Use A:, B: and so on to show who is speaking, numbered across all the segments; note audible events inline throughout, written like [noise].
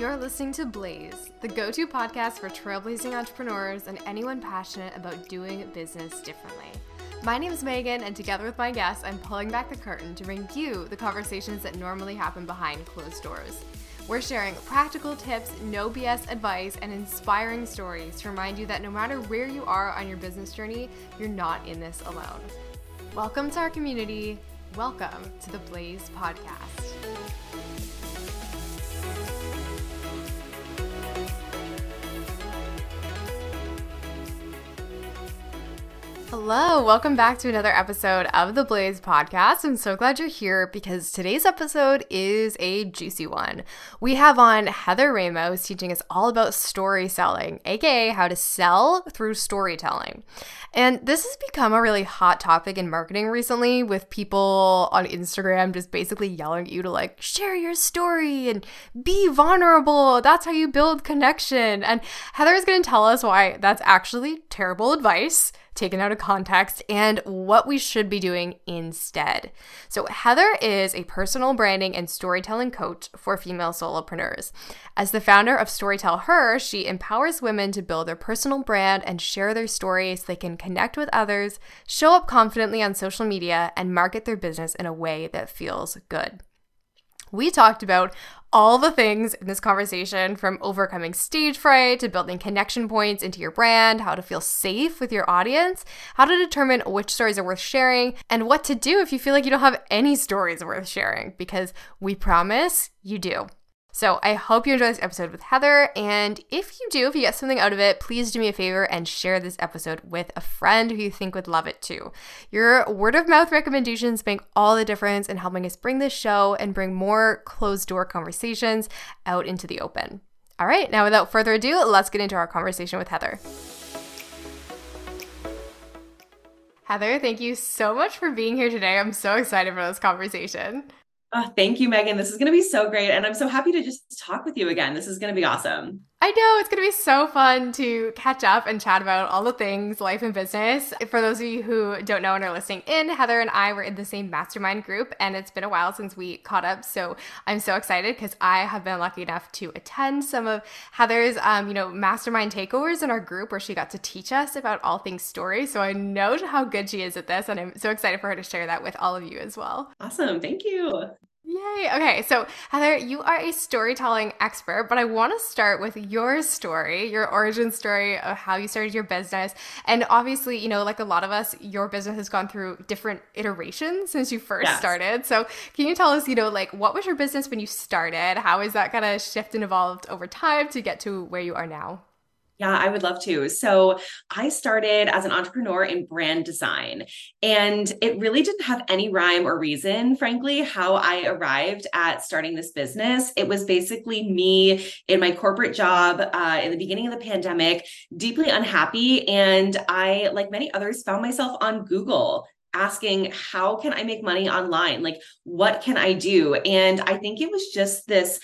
A: You're listening to Blaze, the go to podcast for trailblazing entrepreneurs and anyone passionate about doing business differently. My name is Megan, and together with my guests, I'm pulling back the curtain to bring you the conversations that normally happen behind closed doors. We're sharing practical tips, no BS advice, and inspiring stories to remind you that no matter where you are on your business journey, you're not in this alone. Welcome to our community. Welcome to the Blaze Podcast. Hello, welcome back to another episode of the Blaze podcast. I'm so glad you're here because today's episode is a juicy one. We have on Heather Rameau teaching us all about story selling, aka how to sell through storytelling. And this has become a really hot topic in marketing recently with people on Instagram just basically yelling at you to like share your story and be vulnerable. That's how you build connection. And Heather is going to tell us why that's actually terrible advice taken out of context, and what we should be doing instead. So, Heather is a personal branding and storytelling coach for female solopreneurs. As the founder of StoryTellHer, she empowers women to build their personal brand and share their stories so they can connect with others, show up confidently on social media, and market their business in a way that feels good. We talked about all the things in this conversation from overcoming stage fright to building connection points into your brand, how to feel safe with your audience, how to determine which stories are worth sharing, and what to do if you feel like you don't have any stories worth sharing, because we promise you do. So I hope you enjoy this episode with Heather. And if you do, if you get something out of it, please do me a favor and share this episode with a friend who you think would love it too. Your word of mouth recommendations make all the difference in helping us bring this show and bring more closed door conversations out into the open. All right, now without further ado, let's get into our conversation with Heather. Heather, thank you so much for being here today. I'm so excited for this conversation.
B: Oh, thank you, Megan. This is going to be so great. And I'm so happy to just talk with you again. This is going to be awesome.
A: I know it's going to be so fun to catch up and chat about all the things life and business. For those of you who don't know and are listening in, Heather and I were in the same mastermind group, and it's been a while since we caught up. So I'm so excited because I have been lucky enough to attend some of Heather's, um, you know, mastermind takeovers in our group where she got to teach us about all things story. So I know how good she is at this, and I'm so excited for her to share that with all of you as well.
B: Awesome. Thank you.
A: Yay. Okay. So, Heather, you are a storytelling expert, but I want to start with your story, your origin story of how you started your business. And obviously, you know, like a lot of us, your business has gone through different iterations since you first yes. started. So, can you tell us, you know, like what was your business when you started? How is that kind of shift and evolved over time to get to where you are now?
B: Yeah, I would love to. So I started as an entrepreneur in brand design, and it really didn't have any rhyme or reason, frankly, how I arrived at starting this business. It was basically me in my corporate job uh, in the beginning of the pandemic, deeply unhappy. And I, like many others, found myself on Google asking how can i make money online like what can i do and i think it was just this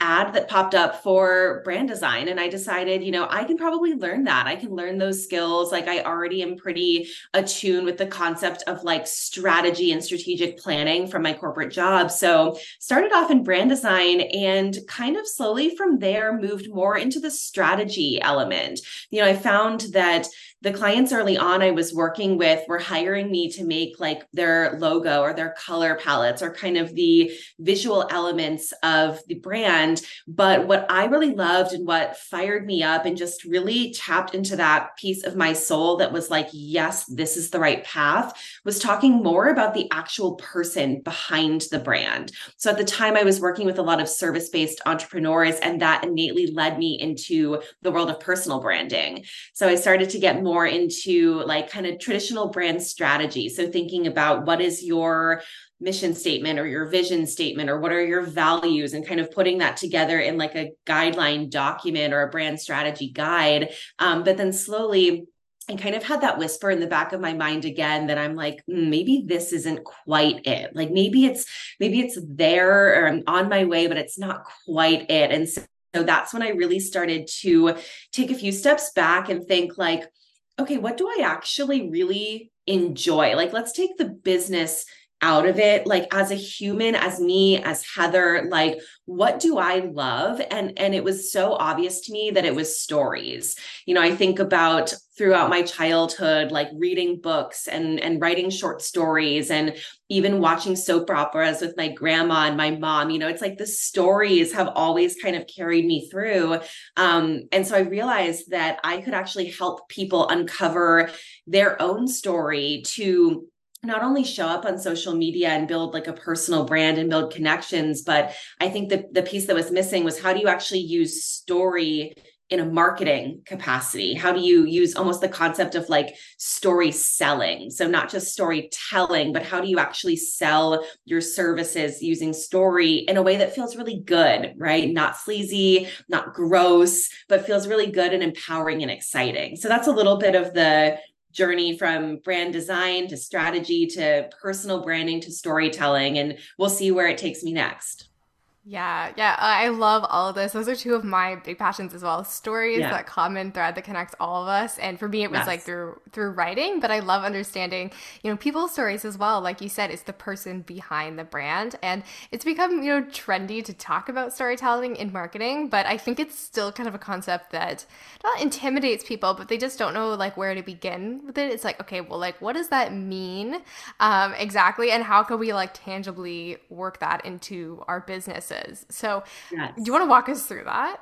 B: ad that popped up for brand design and i decided you know i can probably learn that. I can learn those skills. Like i already am pretty attuned with the concept of like strategy and strategic planning from my corporate job. So started off in brand design and kind of slowly from there moved more into the strategy element. You know i found that the clients early on I was working with were hiring me to make like their logo or their color palettes or kind of the visual elements of the brand. But what I really loved and what fired me up and just really tapped into that piece of my soul that was like, yes, this is the right path was talking more about the actual person behind the brand. So at the time, I was working with a lot of service based entrepreneurs, and that innately led me into the world of personal branding. So I started to get more more into like kind of traditional brand strategy. So thinking about what is your mission statement or your vision statement or what are your values and kind of putting that together in like a guideline document or a brand strategy guide. Um, but then slowly and kind of had that whisper in the back of my mind again that I'm like, mm, maybe this isn't quite it. Like maybe it's maybe it's there or I'm on my way, but it's not quite it. And so, so that's when I really started to take a few steps back and think like, okay, what do I actually really enjoy? Like, let's take the business out of it. Like as a human as me as heather like what do i love? And and it was so obvious to me that it was stories. You know i think about throughout my childhood like reading books and and writing short stories and even watching soap operas with my grandma and my mom. You know it's like the stories have always kind of carried me through. Um, and so i realized that i could actually help people uncover their own story to not only show up on social media and build like a personal brand and build connections but i think the, the piece that was missing was how do you actually use story in a marketing capacity? How do you use almost the concept of like story selling? So not just storytelling but how do you actually sell your services using story in a way that feels really good right? Not sleazy not gross but feels really good and empowering and exciting. So that's a little bit of the journey from brand design to strategy to personal branding to storytelling and we'll see where it takes me next
A: yeah, yeah, I love all of this. Those are two of my big passions as well. Stories, yeah. that common thread that connects all of us. And for me, it was yes. like through through writing, but I love understanding, you know, people's stories as well. Like you said, it's the person behind the brand, and it's become you know trendy to talk about storytelling in marketing. But I think it's still kind of a concept that not intimidates people, but they just don't know like where to begin with it. It's like, okay, well, like what does that mean um, exactly, and how can we like tangibly work that into our business? So, yes. do you want to walk us through that?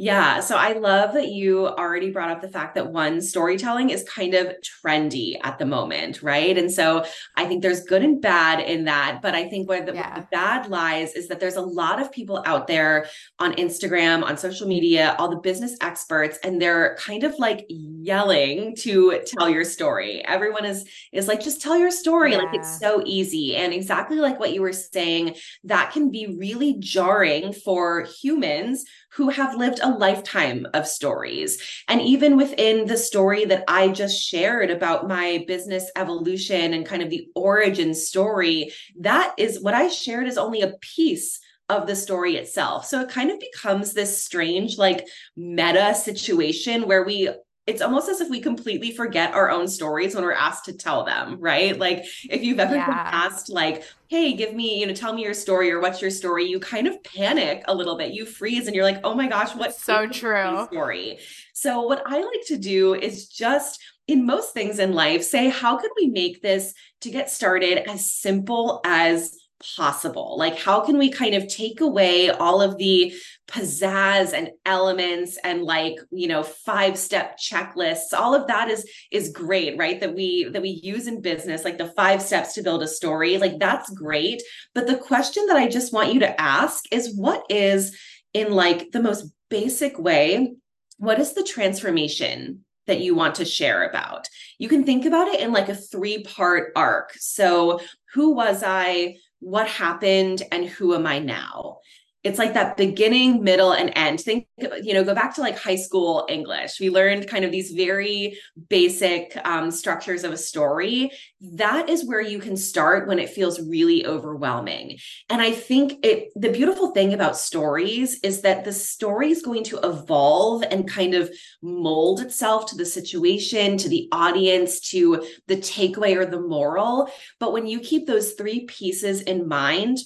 B: Yeah. So I love that you already brought up the fact that one, storytelling is kind of trendy at the moment, right? And so I think there's good and bad in that. But I think where the, yeah. the, bad lies is that there's a lot of people out there on Instagram, on social media, all the business experts, and they're kind of like yelling to tell your story. Everyone is is like, just tell your story. Yeah. Like it's so easy. And exactly like what you were saying, that can be really jarring for humans who have lived a lifetime of stories. And even within the story that I just shared about my business evolution and kind of the origin story, that is what I shared is only a piece of the story itself. So it kind of becomes this strange, like meta situation where we it's almost as if we completely forget our own stories when we're asked to tell them, right? Like if you've ever yeah. been asked, like, hey, give me, you know, tell me your story or what's your story, you kind of panic a little bit. You freeze and you're like, oh my gosh, what's
A: so true
B: story? So what I like to do is just in most things in life, say, how could we make this to get started as simple as possible? Like, how can we kind of take away all of the pizzazz and elements and like you know five step checklists? All of that is is great right? That we that we use in business like the five steps to build a story like that's great. But the question that i just want you to ask is what is in like the most basic way what is the transformation that you want to share about? You can think about it in like a three part arc. So who was i what happened and who am I now? It's like that beginning, middle, and end. Think, you know, go back to like high school English. We learned kind of these very basic um, structures of a story. That is where you can start when it feels really overwhelming. And I think it, the beautiful thing about stories is that the story is going to evolve and kind of mold itself to the situation, to the audience, to the takeaway or the moral. But when you keep those three pieces in mind,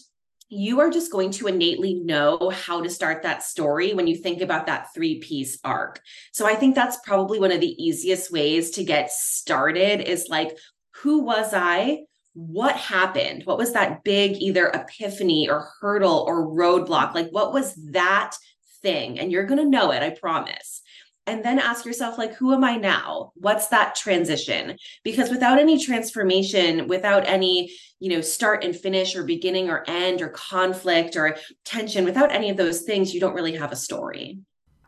B: you are just going to innately know how to start that story when you think about that three piece arc. So I think that's probably one of the easiest ways to get started is like, who was I? What happened? What was that big either epiphany or hurdle or roadblock? Like, what was that thing? And you're going to know it, I promise and then ask yourself like who am i now what's that transition because without any transformation without any you know start and finish or beginning or end or conflict or tension without any of those things you don't really have a story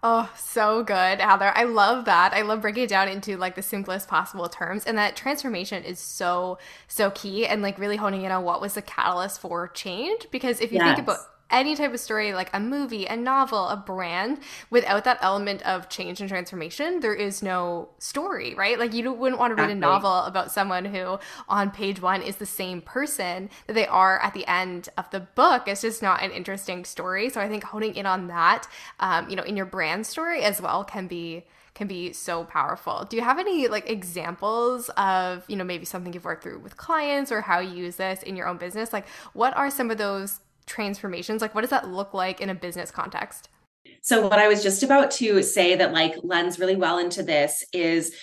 A: Oh, so good, Heather. I love that. I love breaking it down into like the simplest possible terms. And that transformation is so, so key and like really honing in on what was the catalyst for change. Because if you yes. think about any type of story, like a movie, a novel, a brand, without that element of change and transformation, there is no story, right? Like you wouldn't want to read a novel about someone who on page one is the same person that they are at the end of the book. It's just not an interesting story. So I think honing in on that, um, you know, in your brand story as well can be can be so powerful. Do you have any like examples of, you know, maybe something you've worked through with clients or how you use this in your own business? Like what are some of those transformations? Like, what does that look like in a business context?
B: So, what I was just about to say that like lends really well into this is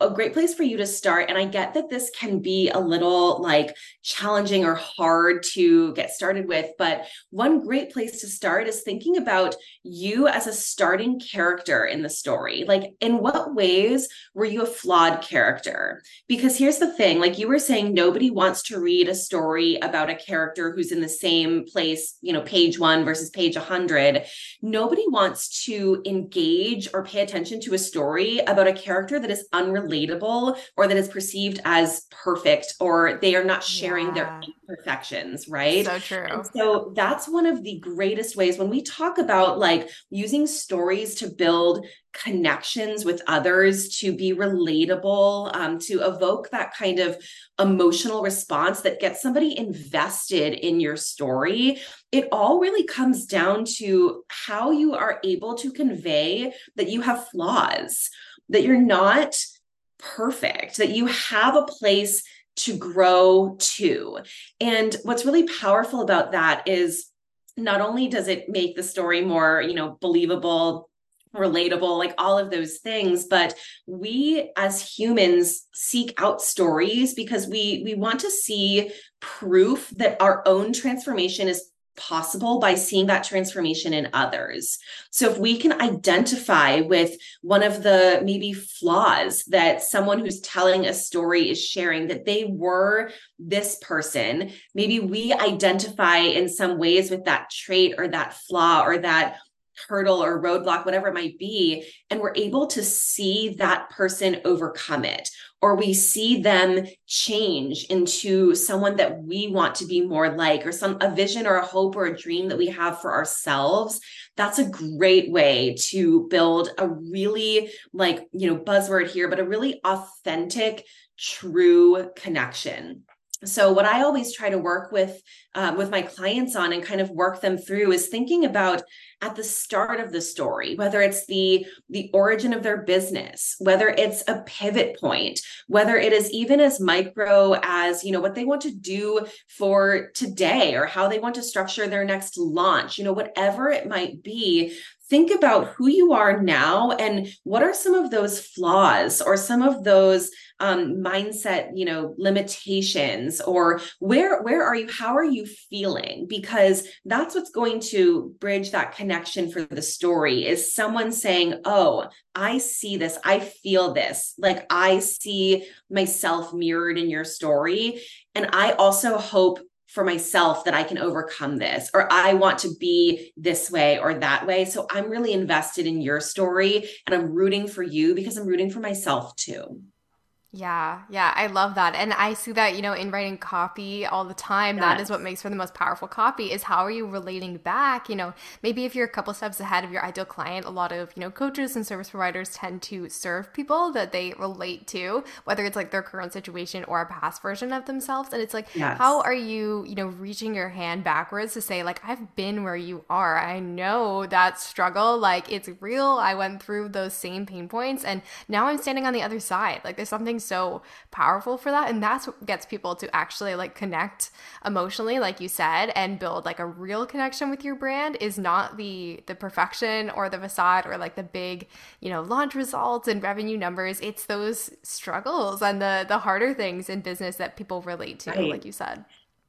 B: a great place for you to start. And I get that this can be a little like challenging or hard to get started with, but one great place to start is thinking about you as a starting character in the story. Like, in what ways were you a flawed character? Because here's the thing like you were saying, nobody wants to read a story about a character who's in the same place, you know, page one versus page 100. Nobody wants to engage or pay attention to a story about a character that is unrelatable or that is perceived as perfect or they are not sharing yeah. their imperfections, right?
A: So true.
B: And so that's one of the greatest ways when we talk about like using stories to build connections with others, to be relatable, um, to evoke that kind of emotional response that gets somebody invested in your story. It all really comes down to how you are able to convey that you have flaws, that you're not perfect, that you have a place to grow to. And what's really powerful about that is not only does it make the story more, you know, believable, relatable, like all of those things, but we as humans seek out stories because we we want to see proof that our own transformation is possible by seeing that transformation in others. So if we can identify with one of the maybe flaws that someone who's telling a story is sharing that they were this person, maybe we identify in some ways with that trait or that flaw or that hurdle or roadblock, whatever it might be, and we're able to see that person overcome it, or we see them change into someone that we want to be more like, or some a vision or a hope or a dream that we have for ourselves. That's a great way to build a really like, you know, buzzword here, but a really authentic, true connection so what i always try to work with uh, with my clients on and kind of work them through is thinking about at the start of the story whether it's the the origin of their business whether it's a pivot point whether it is even as micro as you know what they want to do for today or how they want to structure their next launch you know whatever it might be think about who you are now and what are some of those flaws or some of those um, mindset you know limitations or where where are you how are you feeling? Because that's what's going to bridge that connection for the story is someone saying oh i see this. I feel this. Like i see myself mirrored in your story. And i also hope for myself that I can overcome this, or I want to be this way or that way. So I'm really invested in your story and I'm rooting for you because I'm rooting for myself too.
A: Yeah, yeah, I love that. And I see that, you know, in writing copy all the time, yes. that is what makes for the most powerful copy is how are you relating back? You know, maybe if you're a couple steps ahead of your ideal client, a lot of, you know, coaches and service providers tend to serve people that they relate to, whether it's like their current situation or a past version of themselves. And it's like, yes. how are you, you know, reaching your hand backwards to say, like, I've been where you are. I know that struggle, like, it's real. I went through those same pain points and now I'm standing on the other side. Like, there's something so powerful for that. And that's what gets people to actually like connect emotionally like you said and build like a real connection with your brand is not the the perfection or the facade or like the big you know launch results and revenue numbers. It's those struggles and the the harder things in business that people relate to right. like you said.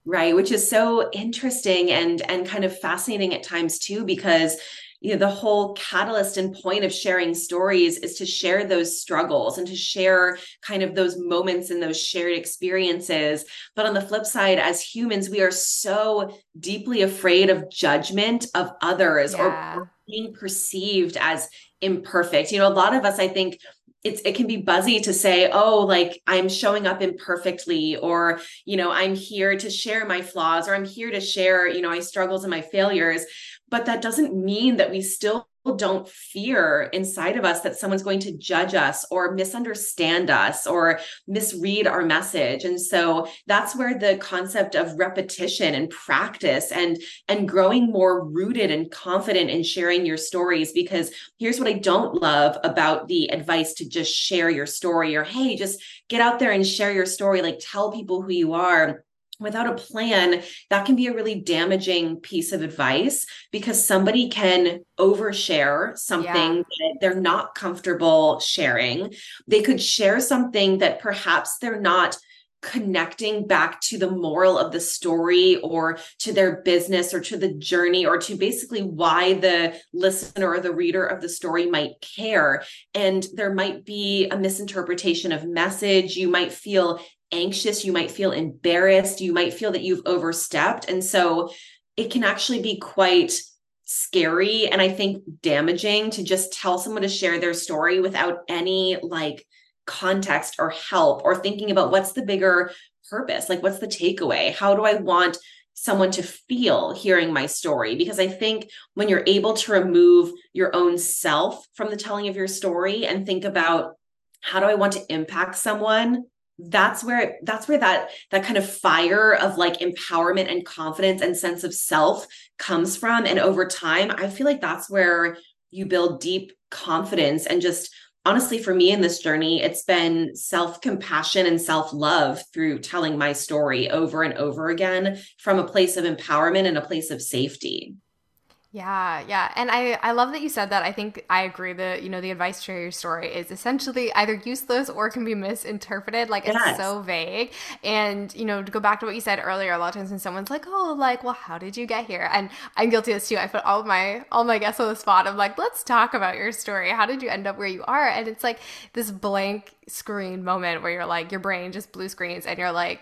B: Right which is so interesting and and kind of fascinating at times too because you know the whole catalyst and point of sharing stories is to share those struggles and to share kind of those moments and those shared experiences. But on the flip side as humans we are so deeply afraid of judgment of others yeah. or being perceived as imperfect. You know a lot of us i think it's it can be buzzy to say oh like i'm showing up imperfectly or you know i'm here to share my flaws or i'm here to share you know my struggles and my failures but that doesn't mean that we still don't fear inside of us that someone's going to judge us or misunderstand us or misread our message. And so that's where the concept of repetition and practice and and growing more rooted and confident in sharing your stories because here's what I don't love about the advice to just share your story or hey just get out there and share your story. Like tell people who you are without a plan, that can be a really damaging piece of advice because somebody can overshare something yeah. that they're not comfortable sharing. They could share something that perhaps they're not connecting back to the moral of the story or to their business or to the journey or to basically why the listener or the reader of the story might care and there might be a misinterpretation of message you might feel anxious, you might feel embarrassed, you might feel that you've overstepped. And so it can actually be quite scary and I think damaging to just tell someone to share their story without any like context or help or thinking about what's the bigger purpose? Like, what's the takeaway? How do I want someone to feel hearing my story because I think when you're able to remove your own self from the telling of your story and think about how do I want to impact someone that's where that's where that that kind of fire of like empowerment and confidence and sense of self comes from. And over time i feel like that's where you build deep confidence. And just honestly for me in this journey it's been self-compassion and self-love through telling my story over and over again from a place of empowerment and a place of safety
A: yeah, yeah. And I, I love that you said that. I think I agree that, you know, the advice to your story is essentially either useless or can be misinterpreted. Like yes. it's so vague. And, you know, to go back to what you said earlier, a lot of times when someone's like, oh, like, well, how did you get here? And I'm guilty of this too. I put all my all my guests on the spot. I'm like, let's talk about your story. How did you end up where you are? And it's like this blank screen moment where you're like, your brain just blue screens and you're like,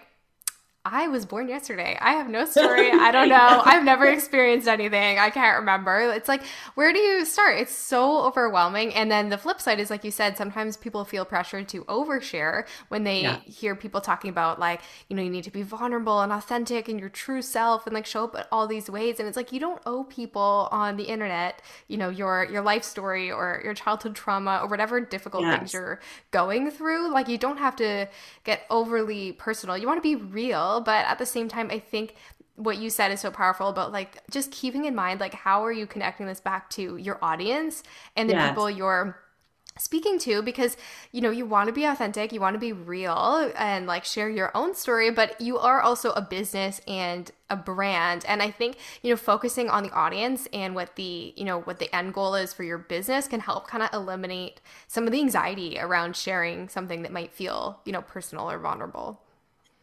A: I was born yesterday. I have no story. I don't know. [laughs] I've never experienced anything. I can't remember. It's like, where do you start? It's so overwhelming. And then the flip side is, like you said, sometimes people feel pressured to overshare when they yeah. hear people talking about, like, you know, you need to be vulnerable and authentic and your true self and like show up in all these ways. And it's like, you don't owe people on the internet, you know, your, your life story or your childhood trauma or whatever difficult yes. things you're going through. Like, you don't have to get overly personal. You want to be real but at the same time, I think what you said is so powerful about like just keeping in mind like how are you connecting this back to your audience and the yes. people you're speaking to? Because you know you want to be authentic you want to be real and like share your own story but you are also a business and a brand. And i think you know focusing on the audience and what the you know what the end goal is for your business can help kind of eliminate some of the anxiety around sharing something that might feel you know personal or vulnerable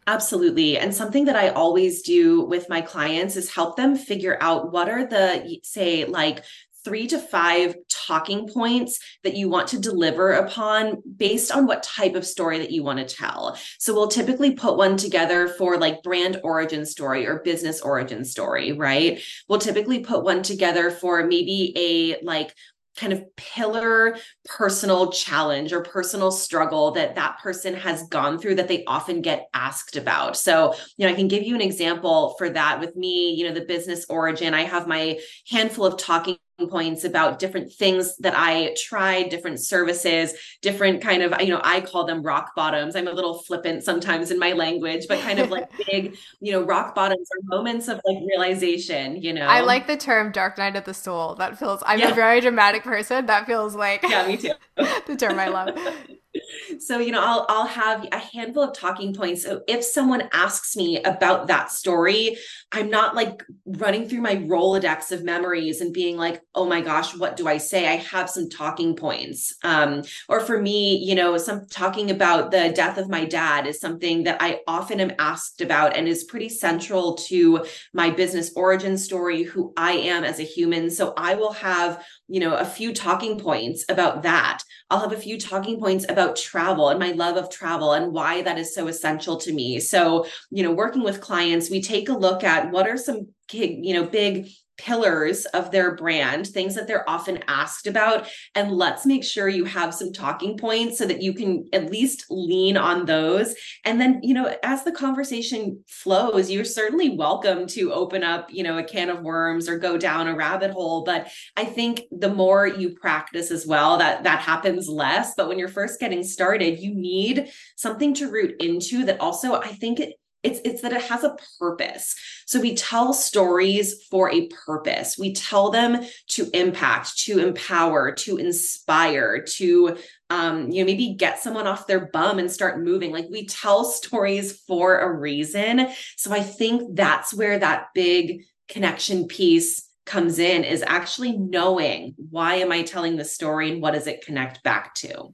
B: Absolutely. And something that I always do with my clients is help them figure out what are the, say, like three to five talking points that you want to deliver upon based on what type of story that you want to tell. So we'll typically put one together for like brand origin story or business origin story, right? We'll typically put one together for maybe a like kind of pillar personal challenge or personal struggle that that person has gone through that they often get asked about. So, you know, I can give you an example for that with me, you know, the business origin. I have my handful of talking points about different things that I tried, different services, different kind of, you know, I call them rock bottoms. I'm a little flippant sometimes in my language, but kind of like [laughs] big, you know, rock bottoms are moments of like realization, you know.
A: I like the term dark night of the soul. That feels, I'm yeah. a very dramatic person. That feels like,
B: yeah, me too. [laughs]
A: the term I love [laughs]
B: so you know i'll i'll have a handful of talking points. So if someone asks me about that story i'm not like running through my rolodex of memories and being like oh my gosh what do i say? I have some talking points. Um, or for me you know some talking about the death of my dad is something that i often am asked about and is pretty central to my business origin story who i am as a human. So i will have you know a few talking points about that. I'll have a few talking points about travel and my love of travel and why that is so essential to me. So you know working with clients we take a look at what are some you know big pillars of their brand, things that they're often asked about, and let's make sure you have some talking points so that you can at least lean on those. And then, you know, as the conversation flows, you're certainly welcome to open up, you know, a can of worms or go down a rabbit hole. But I think the more you practice as well, that that happens less. But when you're first getting started, you need something to root into that also I think it it's it's that it has a purpose. So we tell stories for a purpose. We tell them to impact to empower to inspire to um, you know maybe get someone off their bum and start moving. Like we tell [laughs] stories for a reason. So i think that's where that big connection piece comes in is actually knowing why am i telling the story and what does it connect back to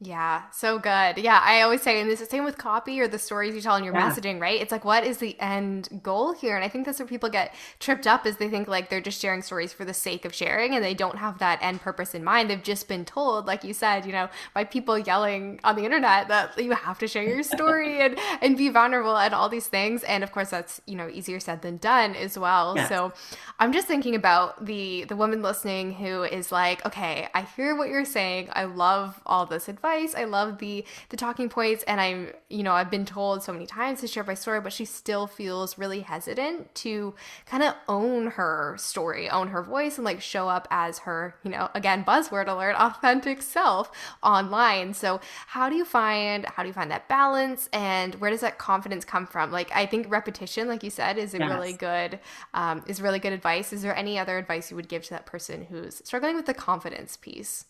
A: yeah, so good. Yeah, I always say, and it's the same with copy or the stories you tell in your yeah. messaging, right? It's like, what is the end goal here? And I think that's where people get tripped up is they think like they're just sharing stories for the sake of sharing and they don't have that end purpose in mind. They've just been told, like you said, you know, by people yelling on the internet that you have to share your story [laughs] and, and be vulnerable and all these things. And of course, that's, you know, easier said than done as well. Yes. So I'm just thinking about the the woman listening who is like, okay, I hear what you're saying. I love all this advice advice. I love the the talking points, and I'm you know I've been told so many times to share my story, but she still feels really hesitant to kind of own her story, own her voice, and like show up as her you know again buzzword alert [laughs] authentic self online. So how do you find how do you find that balance, and where does that confidence come from? Like I think repetition, like you said, is a yes. really good um, is really good advice. Is there any other advice you would give to that person who's struggling with the confidence piece?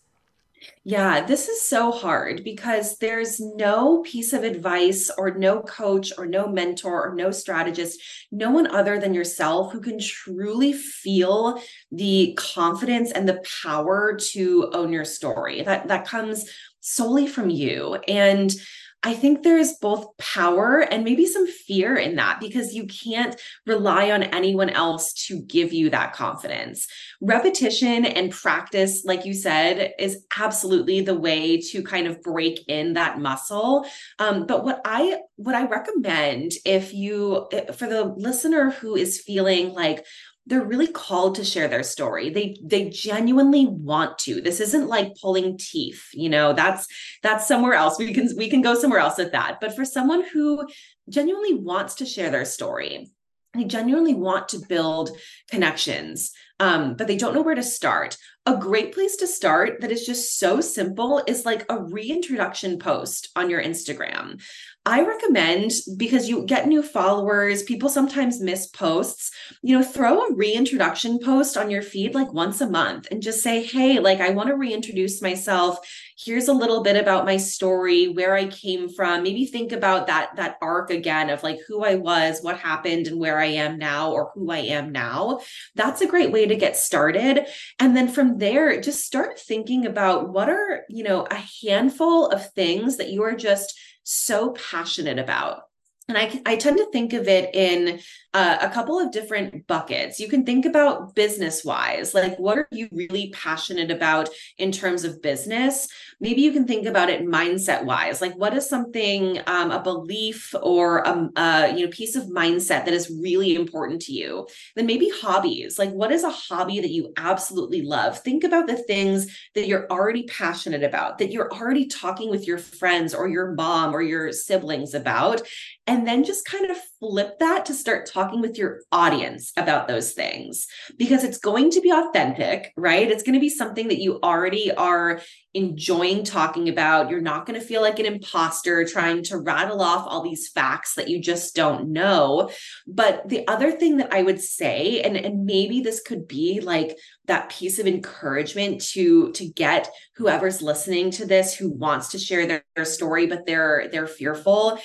B: Yeah, this is so hard because there's no piece of advice or no coach or no mentor or no strategist, no one other than yourself who can truly feel the confidence and the power to own your story. That that comes solely from you. And I think there's both power and maybe some fear in that because you can't rely on anyone else to give you that confidence. Repetition and practice, like you said, is absolutely the way to kind of break in that muscle. Um, but what I what I recommend if you for the listener who is feeling like they're really called to share their story. They they genuinely want to. This isn't like pulling teeth you know that's that's somewhere else. We can we can go somewhere else with that. But for someone who genuinely wants to share their story they genuinely want to build connections um, but they don't know where to start. A great place to start that is just so simple is like a reintroduction post on your instagram I recommend because you get new followers, people sometimes miss posts, you know, throw a reintroduction post on your feed like once a month and just say, hey, like I want to reintroduce myself. Here's a little bit about my story, where I came from. Maybe think about that that arc again of like who I was, what happened and where I am now or who I am now. That's a great way to get started. And then from there, just start thinking about what are, you know, a handful of things that you are just so passionate about. And I, I tend to think of it in uh, a couple of different buckets. You can think about business wise, like what are you really passionate about in terms of business? Maybe you can think about it mindset wise, like what is something, um, a belief or a, um, a you know piece of mindset that is really important to you. Then maybe hobbies, like what is a hobby that you absolutely love? Think about the things that you're already passionate about, that you're already talking with your friends or your mom or your siblings about, and then just kind of flip that to start talking with your audience about those things because it's going to be authentic, right? It's going to be something that you already are enjoying talking about. You're not going to feel like an imposter trying to rattle off all these facts that you just don't know. But the other thing that I would say, and, and maybe this could be like that piece of encouragement to to get whoever's listening to this who wants to share their, their story, but they're they're fearful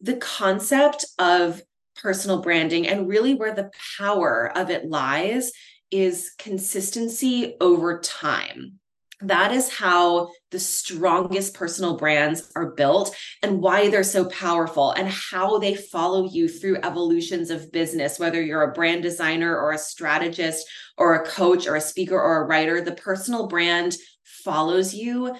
B: the concept of personal branding and really where the power of it lies is consistency over time. That is how the strongest personal brands are built and why they're so powerful and how they follow you through evolutions of business, whether you're a brand designer or a strategist or a coach or a speaker or a writer. The personal brand follows you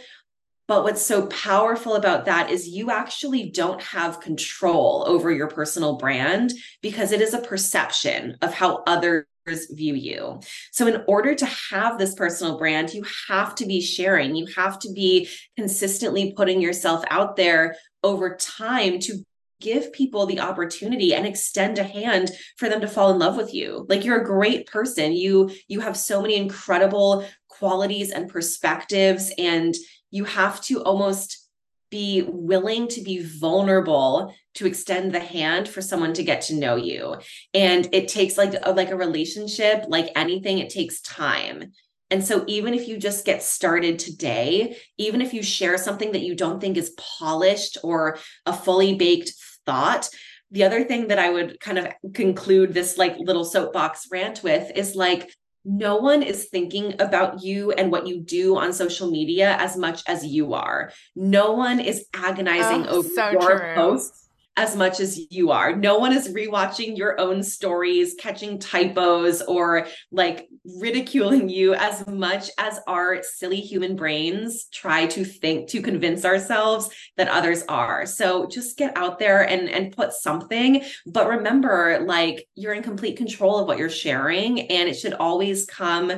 B: but what's so powerful about that is you actually don't have control over your personal brand because it is a perception of how others view you. So, in order to have this personal brand, you have to be sharing, you have to be consistently putting yourself out there over time to give people the opportunity and extend a hand for them to fall in love with you. Like you're a great person. You you have so many incredible qualities and perspectives and you have to almost be willing to be vulnerable to extend the hand for someone to get to know you. And it takes like a, like a relationship like anything it takes time. And so even if you just get started today even if you share something that you don't think is polished or a fully baked thought the other thing that i would kind of conclude this like little soapbox rant with is like no one is thinking about you and what you do on social media as much as you are. No one is agonizing oh, over so your true. posts as much as you are. No one is rewatching your own stories, catching typos, or like ridiculing you as much as our silly human brains try to think to convince ourselves that others are. So just get out there and, and put something. But remember, like you're in complete control of what you're sharing, and it should always come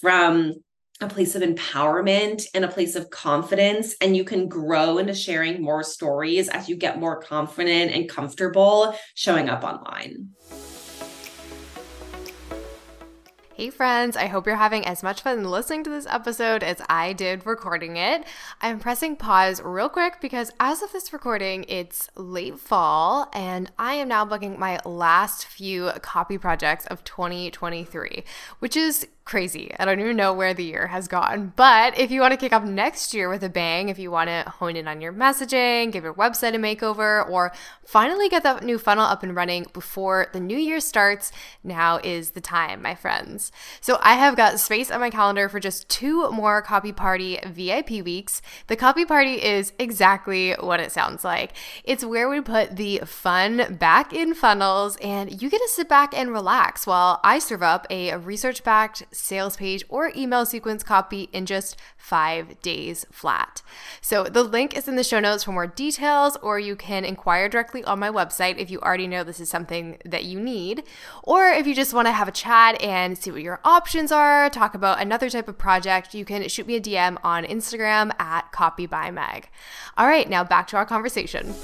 B: from a place of empowerment and a place of confidence. And you can grow into sharing more stories as you get more confident and comfortable showing up online.
A: Hey, friends, I hope you're having as much fun listening to this episode as I did recording it. I'm pressing pause real quick because as of this recording, it's late fall and I am now booking my last few copy projects of 2023, which is crazy. I don't even know where the year has gone. But if you want to kick off next year with a bang, if you want to hone in on your messaging, give your website a makeover, or finally get that new funnel up and running before the new year starts, now is the time, my friends. So I have got space on my calendar for just two more Copy Party VIP weeks. The Copy Party is exactly what it sounds like. It's where we put the fun back in funnels, and you get to sit back and relax while I serve up a research backed sales page or email sequence copy in just five days flat. So the link is in the show notes for more details, or you can inquire directly on my website if you already know this is something that you need. Or if you just want to have a chat and see what your options are, talk about another type of project, you can shoot me a DM on Instagram at Copy by Meg. All right, now back to our conversation.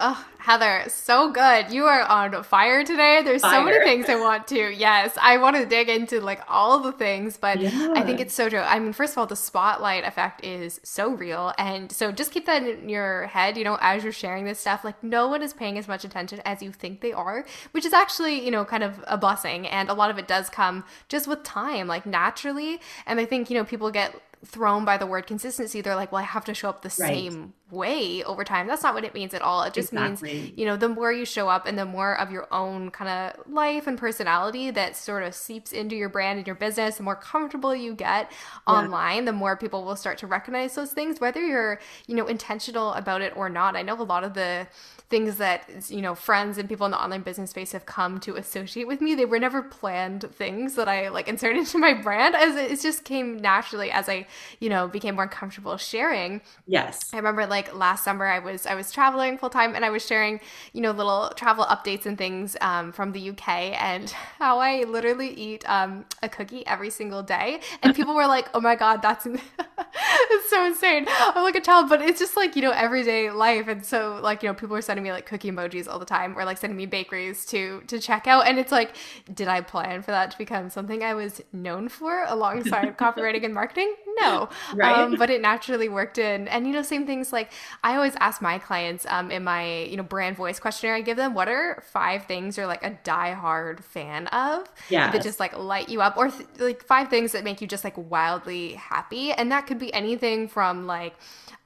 A: Oh, Heather, so good. You are on fire today. There's fire. so many things I want to. Yes, I want to dig into like all the things, but yeah. I think it's so true. I mean, first of all, the spotlight effect is so real. And so just keep that in your head, you know, as you're sharing this stuff. Like, no one is paying as much attention as you think they are, which is actually, you know, kind of a blessing. And a lot of it does come just with time, like naturally. And I think, you know, people get thrown by the word consistency. They're like, well, I have to show up the right. same way over time. That's not what it means at all. It just exactly. means, you know, the more you show up and the more of your own kind of life and personality that sort of seeps into your brand and your business, the more comfortable you get yeah. online, the more people will start to recognize those things, whether you're, you know, intentional about it or not. I know a lot of the things that you know friends and people in the online business space have come to associate with me. They were never planned things that i like inserted into my brand as it just came naturally as i you know became more comfortable sharing.
B: Yes.
A: I remember like last summer i was i was traveling full time and i was sharing you know little travel updates and things um, from the uk and [laughs] how i literally eat um, a cookie every single day. And people were like oh my god that's [laughs] [laughs] it's so insane. I'm like a child but it's just like you know everyday life. And so like you know people are sending me like cookie emojis all the time or like sending me bakeries to to check out. And it's like did i plan for that to become something i was known for alongside [laughs] copywriting and marketing? No. Right. Um, but it naturally worked in. And you know same things like i always ask my clients um, in my you know brand voice questionnaire i give them what are five things you're like a die-hard fan of yeah that just like light you up or th- like five things that make you just like wildly happy. And that could be anything from like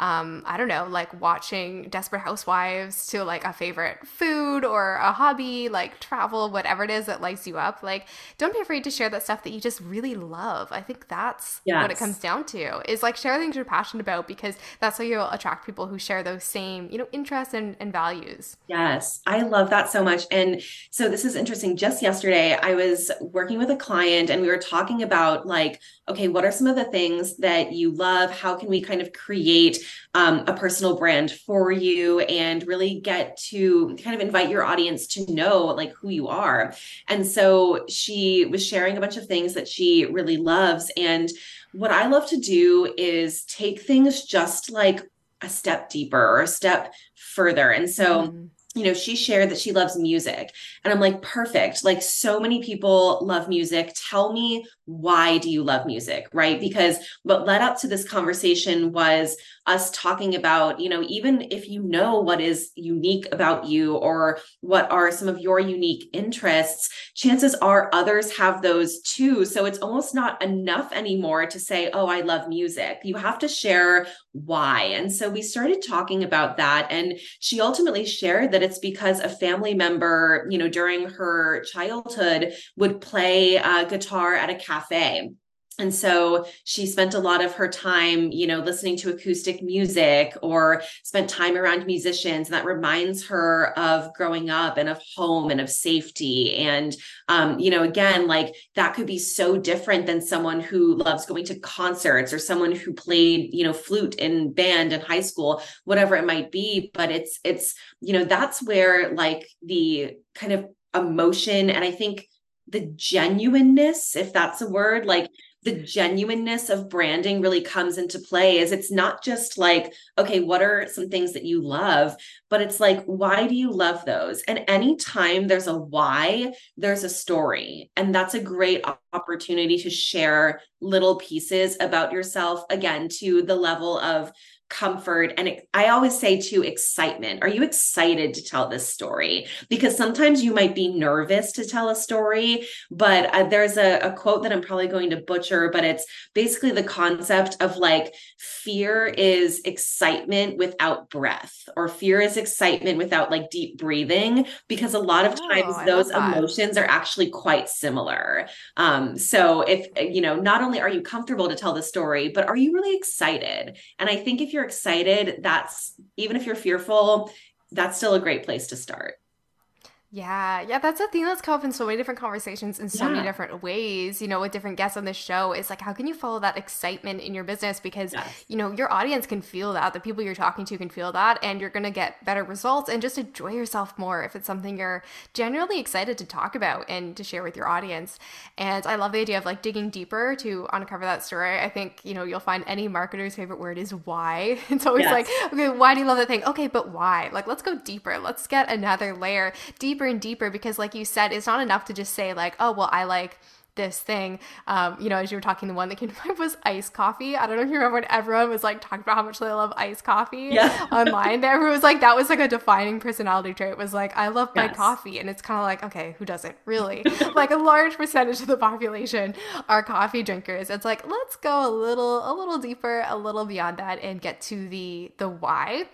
A: um, I don't know, like watching Desperate Housewives to like a favorite food or a hobby, like travel, whatever it is that lights you up. Like, don't be afraid to share that stuff that you just really love. I think that's yes. what it comes down to is like share things you're passionate about because that's how you'll attract people who share those same, you know, interests and, and values.
B: Yes, I love that so much. And so this is interesting. Just yesterday, I was working with a client and we were talking about like, okay, what are some of the things that you love? How can we kind of create um, a personal brand for you and really get to kind of invite your audience to know like who you are. And so she was sharing a bunch of things that she really loves. And what I love to do is take things just like a step deeper or a step further. And so, mm you know, she shared that she loves music. And I'm like, perfect. Like, so many people love music. Tell me why do you love music? Right. Because what led up to this conversation was us talking about, you know, even if you know what is unique about you or what are some of your unique interests, chances are others have those too. So it's almost not enough anymore to say, oh, I love music. You have to share why. And so we started talking about that. And she ultimately shared that it's because a family member, you know, during her childhood would play uh, guitar at a cafe and so she spent a lot of her time you know listening to acoustic music or spent time around musicians and that reminds her of growing up and of home and of safety. And um, you know again like that could be so different than someone who loves going to concerts or someone who played you know flute in band in high school whatever it might be. But it's it's you know that's where like the kind of emotion and i think the genuineness if that's a word like the genuineness of branding really comes into play is it's not just like okay what are some things that you love but it's like why do you love those? And anytime there's a why there's a story. And that's a great opportunity to share little pieces about yourself again to the level of comfort and i always say to excitement. Are you excited to tell this story? Because sometimes you might be nervous to tell a story but uh, there's a, a quote that i'm probably going to butcher but it's basically the concept of like fear is excitement without breath or fear is excitement without like deep breathing because a lot of times oh, those emotions are actually quite similar. Um so if you know not only are you comfortable to tell the story but are you really excited? And i think if you're you're excited, that's even if you're fearful, that's still a great place to start.
A: Yeah, yeah, that's a thing that's come up in so many different conversations in so yeah. many different ways, you know, with different guests on the show. It's like, how can you follow that excitement in your business? Because, yes. you know, your audience can feel that, the people you're talking to can feel that, and you're going to get better results and just enjoy yourself more if it's something you're genuinely excited to talk about and to share with your audience. And I love the idea of like digging deeper to uncover that story. I think, you know, you'll find any marketer's favorite word is why. [laughs] It's always yes. like, okay, why do you love that thing? Okay, but why? Like, let's go deeper. Let's get another layer deeper deeper and deeper because like you said it's not enough to just say like oh well i like this thing. Um, you know, as you were talking, the one that came to [laughs] mind was iced coffee. I don't know if you remember when everyone was like talking about how much they love iced coffee yeah. [laughs] online. Everyone was like, that was like a defining personality trait. Was like, I love my yes. coffee, and it's kind of like, okay, who doesn't really? [laughs] like a large percentage of the population are coffee drinkers. It's like let's go a little, a little deeper, a little beyond that, and get to the the why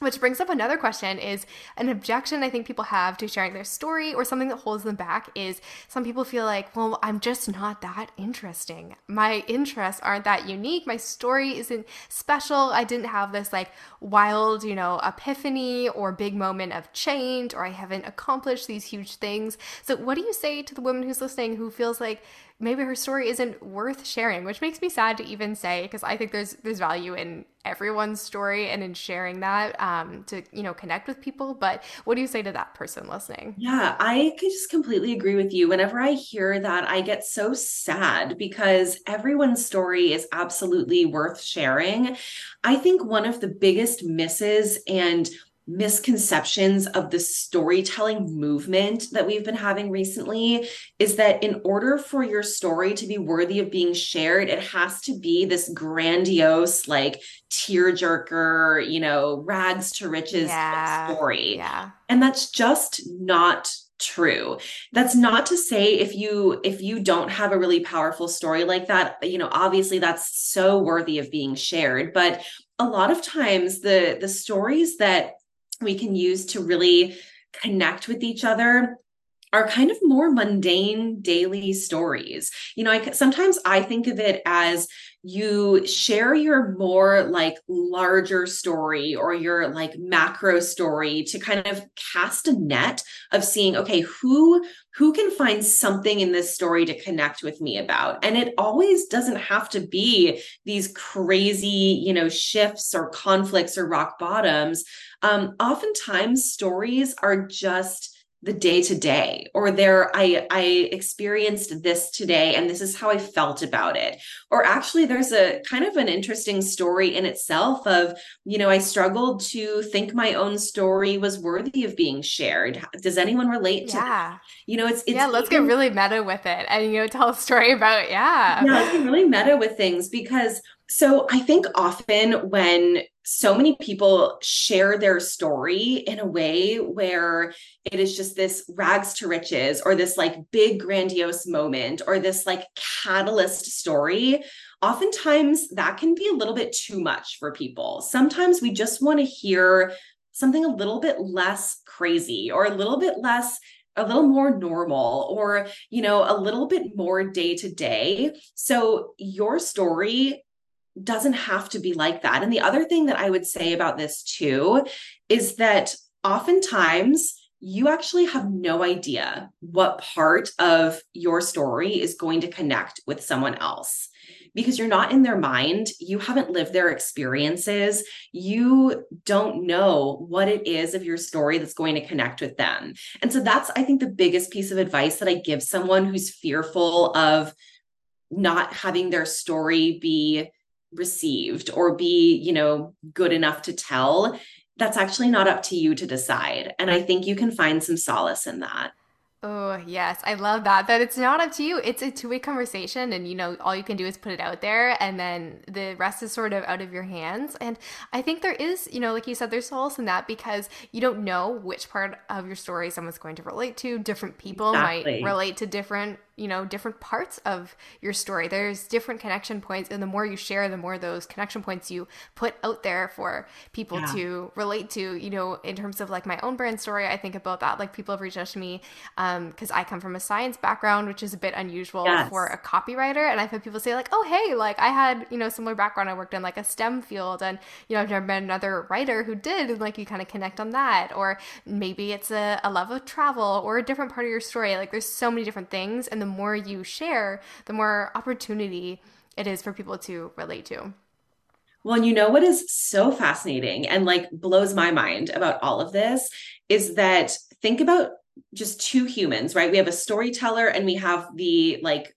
A: which brings up another question is an objection I think people have to sharing their story or something that holds them back is some people feel like, well, I'm just not that interesting. My interests aren't that unique. My story isn't special. I didn't have this like wild, you know, epiphany or big moment of change or I haven't accomplished these huge things. So what do you say to the woman who's listening who feels like maybe her story isn't worth sharing, which makes me sad to even say because I think there's there's value in everyone's story and in sharing that um, to you know connect with people. But what do you say to that person listening?
B: Yeah, I could just completely agree with you. Whenever I hear that, I get so sad because everyone's story is absolutely worth sharing. I think one of the biggest misses and misconceptions of the storytelling movement that we've been having recently is that in order for your story to be worthy of being shared, it has to be this grandiose, like tearjerker, you know, rags to riches yeah. story.
A: Yeah.
B: And that's just not true that's not to say if you if you don't have a really powerful story like that you know obviously that's so worthy of being shared but a lot of times the the stories that we can use to really connect with each other are kind of more mundane daily stories. You know, I sometimes I think of it as you share your more like larger story or your like macro story to kind of cast a net of seeing okay who who can find something in this story to connect with me about? And it always doesn't have to be these crazy you know shifts or conflicts or rock bottoms. Um oftentimes stories are just the day to day or there i i experienced this today and this is how i felt about it. Or actually there's a kind of an interesting story in itself of you know i struggled to think my own story was worthy of being shared. Does anyone relate to yeah. that you know it's, it's
A: yeah let's even, get really meta with it and you know tell a story about yeah.
B: Yeah let's get really meta with things because so I think often when so many people share their story in a way where it is just this rags to riches or this like big grandiose moment or this like catalyst story, oftentimes that can be a little bit too much for people. Sometimes we just want to hear something a little bit less crazy or a little bit less a little more normal or you know a little bit more day to day so your story doesn't have to be like that. And the other thing that I would say about this too is that oftentimes you actually have no idea what part of your story is going to connect with someone else because you're not in their mind. You haven't lived their experiences. You don't know what it is of your story that's going to connect with them. And so that's, I think, the biggest piece of advice that I give someone who's fearful of not having their story be received or be, you know, good enough to tell, that's actually not up to you to decide. And I think you can find some solace in that.
A: Oh, yes. I love that. That it's not up to you. It's a two way conversation. And, you know, all you can do is put it out there and then the rest is sort of out of your hands. And I think there is, you know, like you said, there's solace in that because you don't know which part of your story someone's going to relate to. Different people exactly. might relate to different you know different parts of your story. There's different connection points and the more you share the more those connection points you put out there for people yeah. to relate to. You know in terms of like my own brand story i think about that. Like people have reached out to me because um, i come from a science background which is a bit unusual yes. for a copywriter and i've had people say like oh hey like i had you know similar background. I worked in like a stem field and you know i've never met another writer who did and like you kind of connect on that or maybe it's a, a love of travel or a different part of your story. Like there's so many different things and the more you share, the more opportunity it is for people to relate to.
B: Well, and you know what is so fascinating and like blows my mind about all of this is that think about just two humans, right? We have a storyteller and we have the like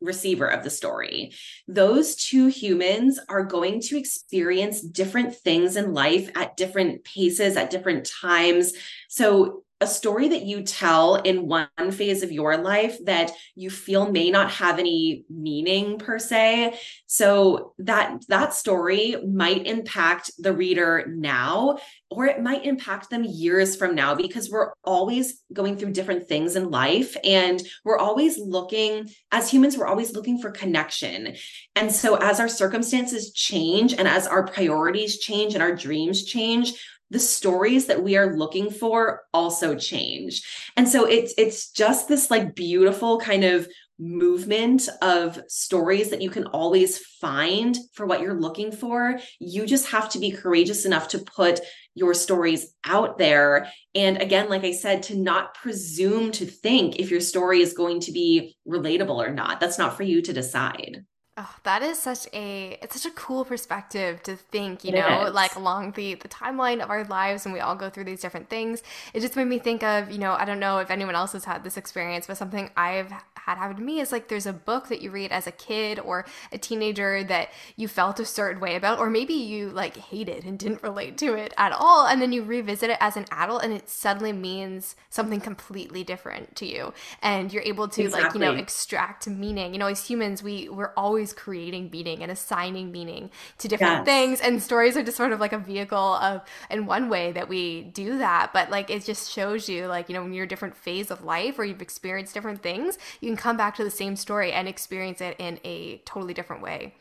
B: receiver of the story. Those two humans are going to experience different things in life at different paces, at different times. So a story that you tell in one phase of your life that you feel may not have any meaning per se. So that that story might impact the reader now or it might impact them years from now because we're always going through different things in life and we're always looking as humans we're always looking for connection. And so as our circumstances change and as our priorities change and our dreams change the stories that we are looking for also change. And so it's it's just this like beautiful kind of movement of stories that you can always find for what you're looking for. You just have to be courageous enough to put your stories out there. And again, like I said, to not presume to think if your story is going to be relatable or not. That's not for you to decide.
A: Oh, that is such a it's such a cool perspective to think, you it know, is. like along the the timeline of our lives and we all go through these different things. It just made me think of, you know, I don't know if anyone else has had this experience, but something I've had happen to me is like there's a book that you read as a kid or a teenager that you felt a certain way about, or maybe you like hated and didn't relate to it at all. And then you revisit it as an adult and it suddenly means something completely different to you. And you're able to exactly. like, you know, extract meaning. You know, as humans, we, we're always creating meaning and assigning meaning to different yes. things. And stories are just sort of like a vehicle of, in one way that we do that. But like, it just shows you, like, you know, when you're a different phase of life or you've experienced different things, you can come back to the same story and experience it in a totally different way.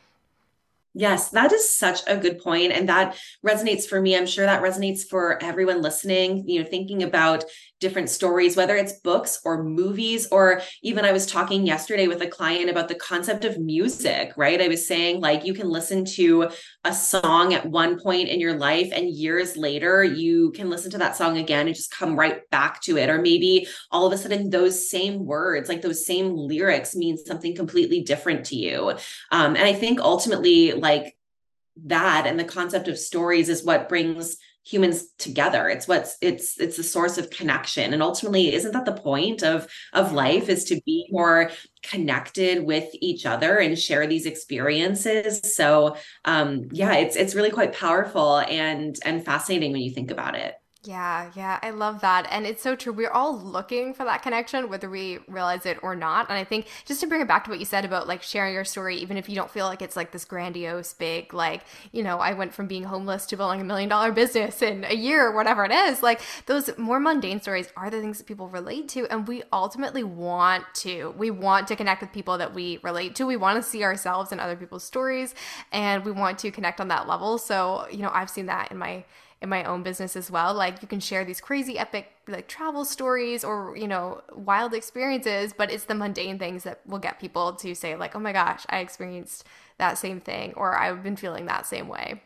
B: Yes, that is such a good point and that resonates for me. I'm sure that resonates for everyone listening, you know, thinking about different stories, whether it's books or movies, or even I was talking yesterday with a client about the concept of music, right? I was saying, like, you can listen to a song at one point in your life, and years later, you can listen to that song again and just come right back to it. Or maybe all of a sudden, those same words, like those same lyrics, mean something completely different to you. Um, and I think ultimately, like, that and the concept of stories is what brings humans together. It's what's it's it's the source of connection. And ultimately isn't that the point of of life is to be more connected with each other and share these experiences? So um yeah it's it's really quite powerful and and fascinating when you think about it
A: yeah, yeah, I love that. And it's so true. We're all looking for that connection, whether we realize it or not. And I think just to bring it back to what you said about like sharing your story, even if you don't feel like it's like this grandiose, big, like, you know, I went from being homeless to building a million dollar business in a year or whatever it is. Like those more mundane stories are the things that people relate to. And we ultimately want to. We want to connect with people that we relate to. We want to see ourselves in other people's stories and we want to connect on that level. So, you know, I've seen that in my in my own business as well. Like you can share these crazy epic like travel stories or, you know, wild experiences, but it's the mundane things that will get people to say like, "Oh my gosh, I experienced that same thing or I've been feeling that same way."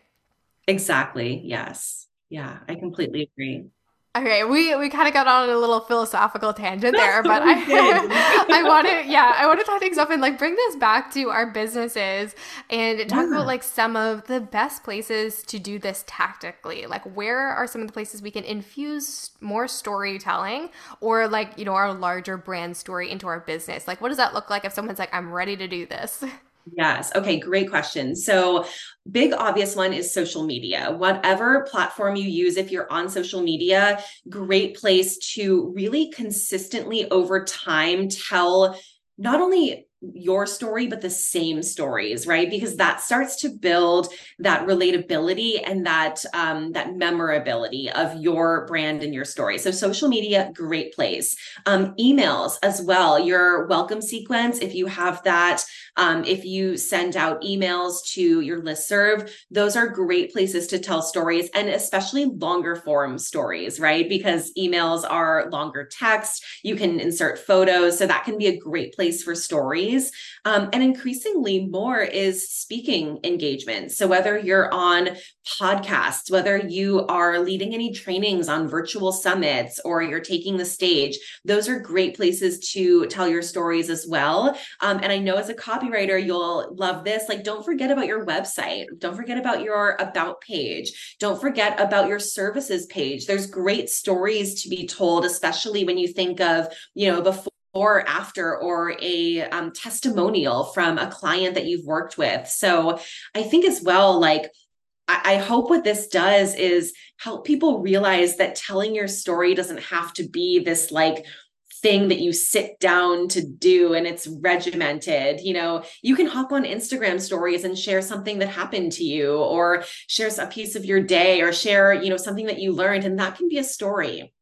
B: Exactly. Yes. Yeah, I completely agree.
A: Okay, we we kind of got on a little philosophical tangent there, [laughs] but I [laughs] I want to yeah I want to tie things up and like bring this back to our businesses and talk yeah. about like some of the best places to do this tactically. Like where are some of the places we can infuse more storytelling or like you know our larger brand story into our business? Like what does that look like if someone's like I'm ready to do this? [laughs]
B: Yes. Okay. Great question. So, big obvious one is social media. Whatever platform you use, if you're on social media, great place to really consistently over time tell not only your story but the same stories right? Because that starts to build that relatability and that um, that memorability of your brand and your story. So social media great place. Um, emails as well your welcome sequence if you have that. Um, if you send out emails to your list serve those are great places to tell stories and especially longer form stories right? Because emails are longer text. You can insert photos. So that can be a great place for stories stories. Um, and increasingly more is speaking engagement. So whether you're on podcasts, whether you are leading any trainings on virtual summits or you're taking the stage, those are great places to tell your stories as well. Um, and I know as a copywriter, you'll love this. Like, don't forget about your website. Don't forget about your about page. Don't forget about your services page. There's great stories to be told, especially when you think of, you know, before or after or a um, testimonial from a client that you've worked with so i think as well like I, I hope what this does is help people realize that telling your story doesn't have to be this like thing that you sit down to do and it's regimented. You know, you can hop on Instagram stories and share something that happened to you or share a piece of your day or share, you know, something that you learned and that can be a story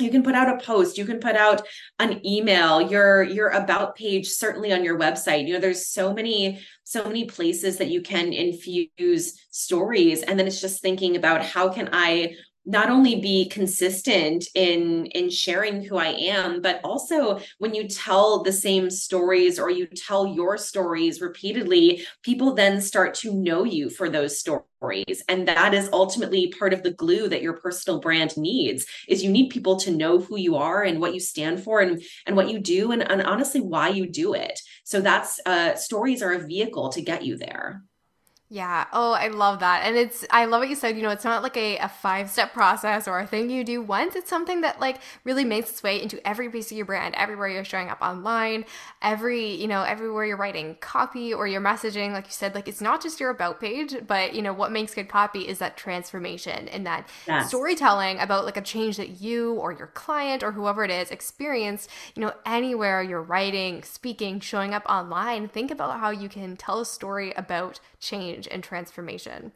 B: you can put out a post you can put out an email your your about page certainly on your website. You know there's so many so many places that you can infuse stories and then it's just thinking about how can i not only be consistent in in sharing who I am but also when you tell the same stories or you tell your stories repeatedly people then start to know you for those stories. And that is ultimately part of the glue that your personal brand needs is you need people to know who you are and what you stand for and and what you do and, and honestly why you do it. So that's uh stories are a vehicle to get you there
A: yeah. Oh, I love that. And it's, I love what you said. You know, it's not like a, a five step process or a thing you do once. It's something that like really makes its way into every piece of your brand, everywhere you're showing up online, every, you know, everywhere you're writing copy or you're messaging. Like you said, like it's not just your about page, but, you know, what makes good copy is that transformation and that yes. storytelling about like a change that you or your client or whoever it is experienced, you know, anywhere you're writing, speaking, showing up online. Think about how you can tell a story about change and transformation.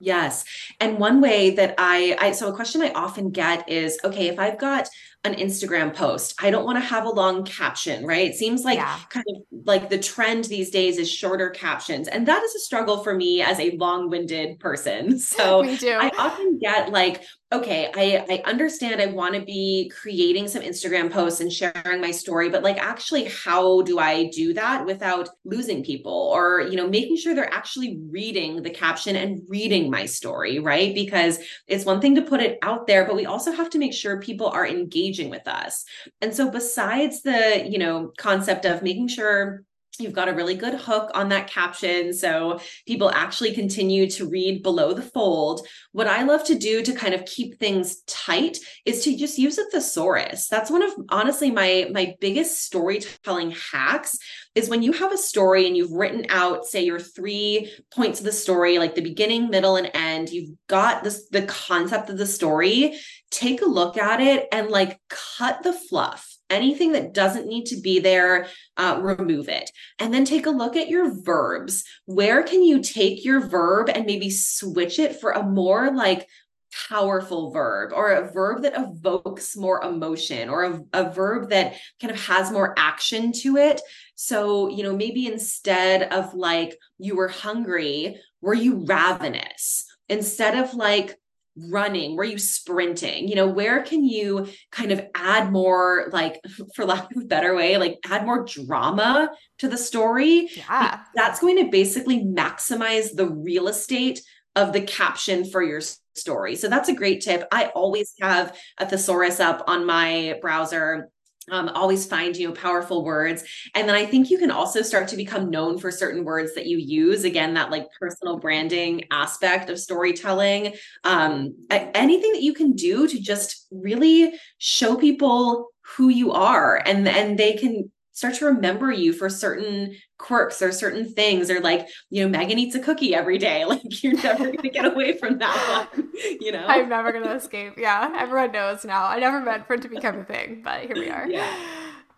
B: Yes. And one way that I, I so a question I often get is okay, if I've got an Instagram post, I don't want to have a long caption, right? It seems like yeah. kind of like the trend these days is shorter captions. And that is a struggle for me as a long-winded person. [laughs] So [laughs] I often get like, okay, I, I understand I want to be creating some Instagram posts and sharing my story, but like actually, how do I do that without losing people or, you know, making sure they're actually reading the caption and reading my story, right? Because it's one thing to put it out there, but we also have to make sure people are engaging with us. And so besides the, you know, concept of making sure You've got a really good hook on that caption. So people actually continue to read below the fold. What I love to do to kind of keep things tight is to just use a thesaurus. That's one of honestly my, my biggest storytelling hacks is when you have a story and you've written out, say, your three points of the story, like the beginning, middle, and end, you've got this the concept of the story, take a look at it and like cut the fluff anything that doesn't need to be there, uh, remove it. And then take a look at your verbs. Where can you take your verb and maybe switch it for a more like powerful verb or a verb that evokes more emotion or a, a, verb that kind of has more action to it. So, you know, maybe instead of like you were hungry, were you ravenous? Instead of like running? Were you sprinting? You know, where can you kind of add more, like, [laughs] for lack of a better way, like add more drama to the story?
A: Yeah.
B: That's going to basically maximize the real estate of the caption for your story. So that's a great tip. I always have a thesaurus up on my browser um, always find you know powerful words. And then i think you can also start to become known for certain words that you use. Again that like personal branding aspect of storytelling. Um, anything that you can do to just really show people who you are and and they can start to remember you for certain quirks or certain things or like you know megan eats a cookie every day [laughs] like you're never going to get away from that [laughs] one you know
A: i'm never going to escape yeah everyone knows now i never meant for it to become a thing but here we are
B: yeah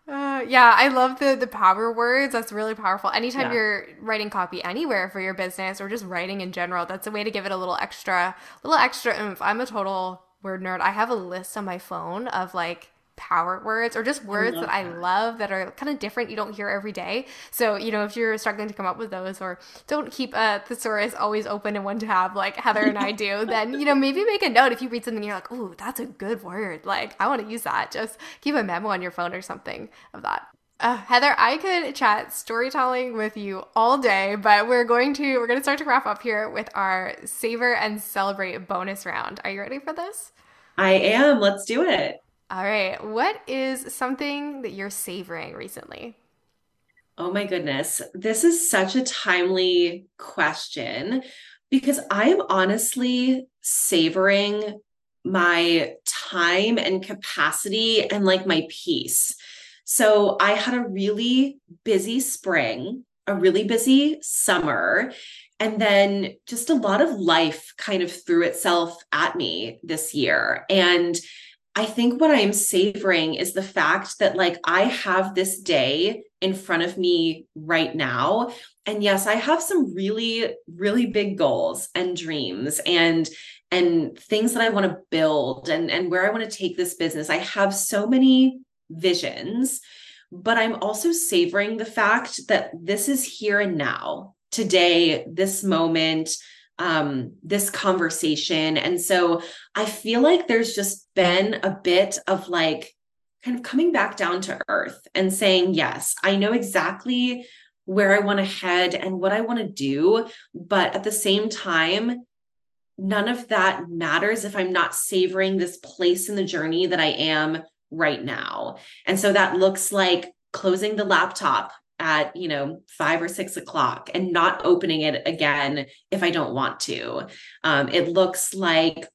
A: uh, yeah, I love the the power words. That's really powerful. Anytime yeah. you're writing copy anywhere for your business or just writing in general, that's a way to give it a little extra, little extra oomph. I'm a total word nerd. I have a list on my phone of like power words or just words I that, that I love that are kind of different you don't hear every day. So, you know, if you're struggling to come up with those or don't keep a thesaurus always open in one tab like Heather and I do, [laughs] then, you know, maybe make a note if you read something you're like, oh, that's a good word. Like, I want to use that. Just keep a memo on your phone or something of that. Uh, Heather, I could chat storytelling with you all day, but we're going to we're going to start to wrap up here with our savor and celebrate bonus round. Are you ready for this?
B: I am. Let's do it.
A: All right. What is something that you're savoring recently?
B: Oh my goodness. This is such a timely question because I am honestly savoring my time and capacity and like my peace. So I had a really busy spring, a really busy summer, and then just a lot of life kind of threw itself at me this year. And I think what I'm savoring is the fact that, like, I have this day in front of me right now. And yes, I have some really, really big goals and dreams and and things that I want to build and, and where I want to take this business. I have so many visions, but I'm also savoring the fact that this is here and now, today, this moment um, this conversation. And so I feel like there's just been a bit of like kind of coming back down to earth and saying, yes, I know exactly where I want to head and what I want to do. But at the same time, none of that matters if I'm not savoring this place in the journey that I am right now. And so that looks like closing the laptop at you know five or six o'clock and not opening it again if i don't want to. Um, it looks like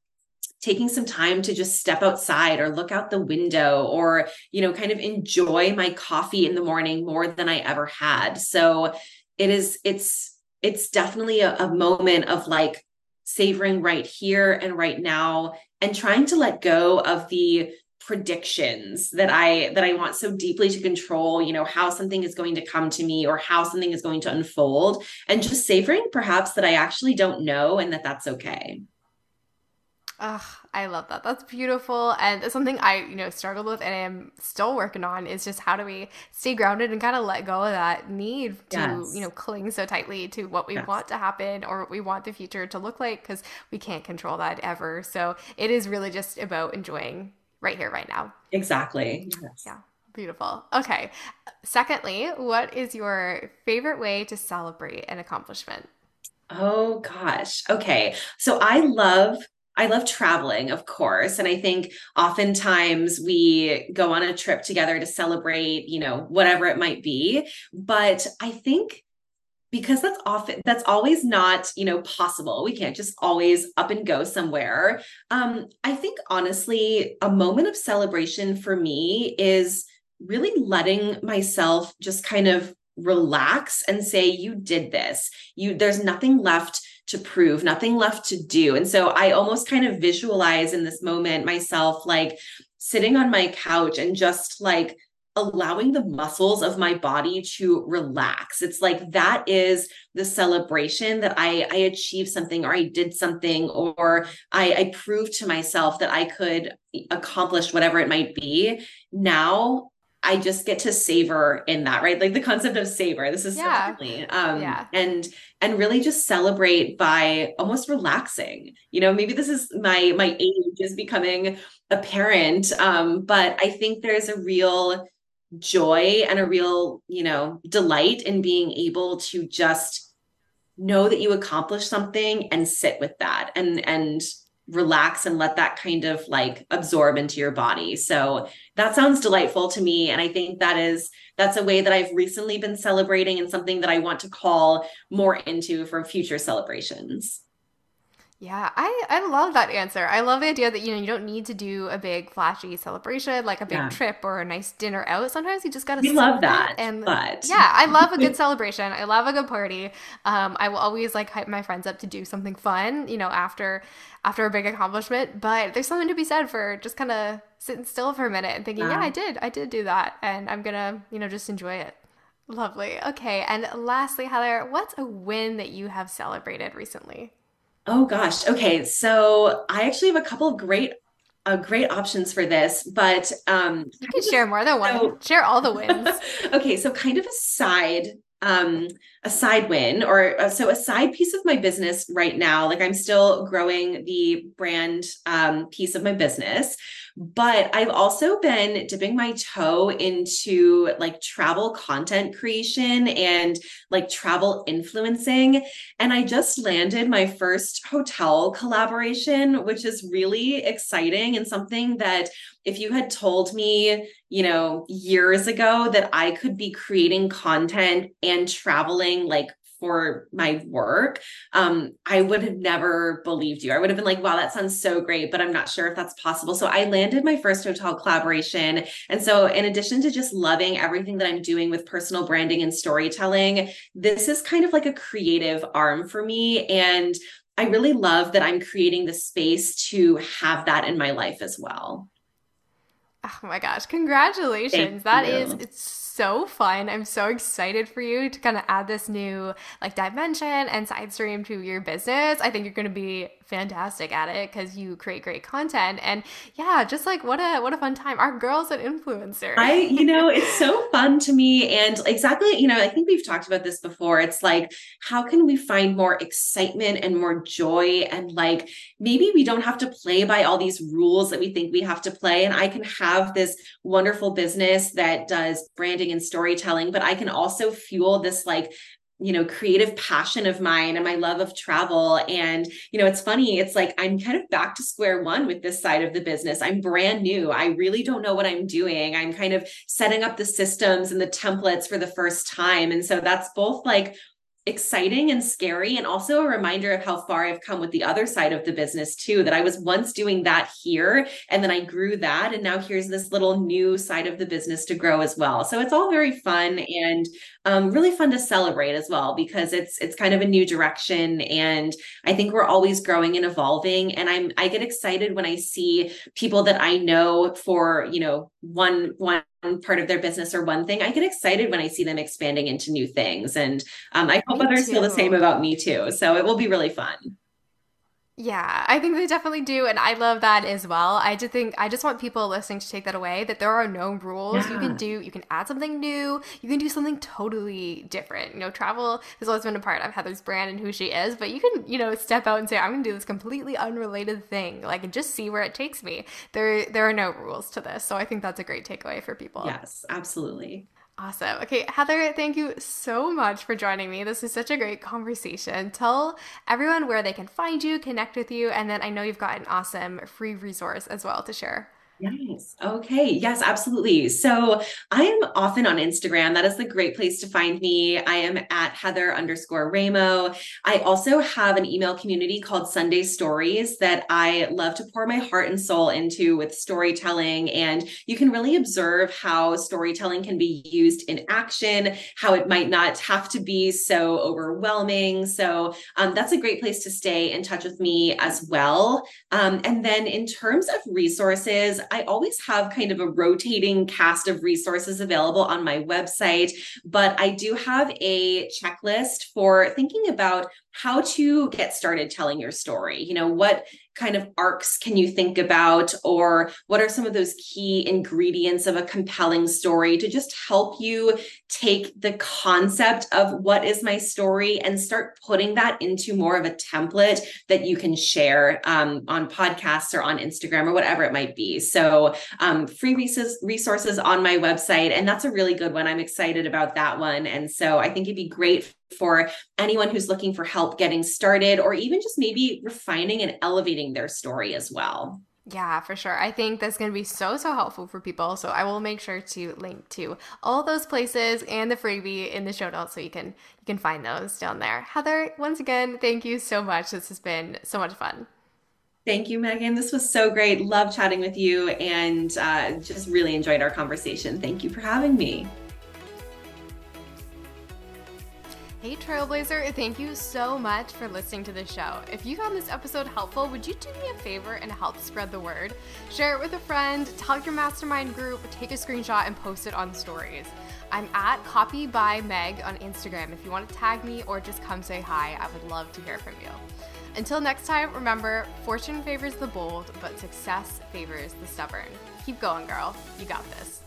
B: taking some time to just step outside or look out the window or you know kind of enjoy my coffee in the morning more than i ever had. So it is it's it's definitely a, a moment of like savoring right here and right now and trying to let go of the predictions that I that I want so deeply to control, you know, how something is going to come to me or how something is going to unfold and just savoring perhaps that I actually don't know and that that's okay.
A: Ugh, I love that. That's beautiful. And it's something I, you know, struggled with and am still working on is just how do we stay grounded and kind of let go of that need to, yes. you know, cling so tightly to what we yes. want to happen or what we want the future to look like because we can't control that ever. So it is really just about enjoying right here, right now.
B: Exactly.
A: Yes. Yeah. Beautiful. Okay. Secondly, what is your favorite way to celebrate an accomplishment?
B: Oh gosh. Okay. So I love I love traveling, of course. And I think oftentimes we go on a trip together to celebrate, you know, whatever it might be. But I think because that's often that's always not you know possible. We can't just always up and go somewhere. Um i think honestly a moment of celebration for me is really letting myself just kind of relax and say you did this. You there's nothing left to prove nothing left to do. And so i almost kind of visualize in this moment myself like sitting on my couch and just like allowing the muscles of my body to relax it's like that is the celebration that i i achieved something or i did something or i i proved to myself that i could accomplish whatever it might be now I just get to savor in that, right? Like the concept of savor. This is yeah. so um, yeah. and and really just celebrate by almost relaxing. You know, maybe this is my my age is becoming apparent, um, but I think there's a real joy and a real, you know, delight in being able to just know that you accomplished something and sit with that and and relax and let that kind of like absorb into your body. So that sounds delightful to me and I think that is that's a way that I've recently been celebrating and something that I want to call more into for future celebrations.
A: Yeah, I, I love that answer. I love the idea that you know you don't need to do a big flashy celebration like a big yeah. trip or a nice dinner out. Sometimes you just gotta.
B: We love that, and but
A: yeah, I love a good [laughs] celebration. I love a good party. Um, I will always like hype my friends up to do something fun. You know, after after a big accomplishment. But there's something to be said for just kind of sitting still for a minute and thinking, yeah. yeah, I did, I did do that, and I'm gonna you know just enjoy it. Lovely. Okay, and lastly, Heather, what's a win that you have celebrated recently?
B: Oh gosh. Okay. So I actually have a couple of great uh, great options for this, but um
A: you can share more than one. So, share all the [laughs] wins.
B: okay, so kind of a side um a side win or uh, so a side piece of my business right now like i'm still growing the brand um, piece of my business but I've also been dipping my toe into like travel content creation and like travel influencing. And I just landed my first hotel collaboration, which is really exciting and something that if you had told me, you know, years ago that I could be creating content and traveling like for my work, um, I would have never believed you. I would have been like, wow, that sounds so great, but I'm not sure if that's possible. So I landed my first hotel collaboration. And so, in addition to just loving everything that I'm doing with personal branding and storytelling, this is kind of like a creative arm for me. And I really love that I'm creating the space to have that in my life as well.
A: Oh my gosh, congratulations. Thank that you. is it's so fun. I'm so excited for you to kind of add this new like dimension and side stream to your business. I think you're going to be fantastic at it because you create great content. And yeah just like what a what a fun time. Our girls an influencer.
B: I you know it's so fun to me. And exactly you know i think we've talked about this before. It's like how can we find more excitement and more joy? And like maybe we don't have to play by all these rules that we think we have to play. And i can have this wonderful business that does branding and storytelling but i can also fuel this like you know creative passion of mine and my love of travel. And you know it's funny it's like i'm kind of back to square one with this side of the business. I'm brand new. I really don't know what i'm doing. I'm kind of setting up the systems and the templates for the first time. And so that's both like exciting and scary and also a reminder of how far I've come with the other side of the business too that I was once doing that here and then I grew that. And now here's this little new side of the business to grow as well. So it's all very fun and um, really fun to celebrate as well because it's it's kind of a new direction and I think we're always growing and evolving and I'm I get excited when I see people that I know for, you know, one one part of their business or one thing, I get excited when I see them expanding into new things. And um, I hope me others too. feel the same about me too. So it will be really fun.
A: Yeah, I think they definitely do. And I love that as well. I just think, I just want people listening to take that away that there are no rules. Yeah. You can do, you can add something new, you can do something totally different. You know, travel has always been a part of Heather's brand and who she is, but you can, you know, step out and say, I'm going to do this completely unrelated thing, like, and just see where it takes me. There, there are no rules to this. So I think that's a great takeaway for people.
B: Yes, absolutely.
A: Awesome. Okay, Heather, thank you so much for joining me. This is such a great conversation. Tell everyone where they can find you, connect with you, and then I know you've got an awesome free resource as well to share.
B: Yes. Okay. Yes, absolutely. So I am often on Instagram. That is the great place to find me. I am at Heather underscore Rameau. I also have an email community called Sunday Stories that I love to pour my heart and soul into with storytelling. And you can really observe how storytelling can be used in action, how it might not have to be so overwhelming. So um, that's a great place to stay in touch with me as well. Um, and then in terms of resources, I always have kind of a rotating cast of resources available on my website, but I do have a checklist for thinking about how to get started telling your story. You know, what kind of arcs can you think about? Or what are some of those key ingredients of a compelling story to just help you take the concept of what is my story and start putting that into more of a template that you can share um, on podcasts or on instagram or whatever it might be? So um, free resources on my website and that's a really good one. I'm excited about that one. And so i think it'd be great for anyone who's looking for help getting started or even just maybe refining and elevating their story as well.
A: Yeah, for sure. I think that's going to be so, so helpful for people. So I will make sure to link to all those places and the freebie in the show notes so you can you can find those down there. Heather, once again, thank you so much. This has been so much fun.
B: Thank you, Megan. This was so great. Love chatting with you and uh, just really enjoyed our conversation. Thank you for having me.
A: Hey Trailblazer, thank you so much for listening to the show. If you found this episode helpful, would you do me a favor and help spread the word? Share it with a friend, tell your mastermind group, take a screenshot and post it on stories. I'm at Copy by Meg on Instagram if you want to tag me or just come say hi. I would love to hear from you. Until next time, remember fortune favors the bold, but success favors the stubborn. Keep going, girl. You got this.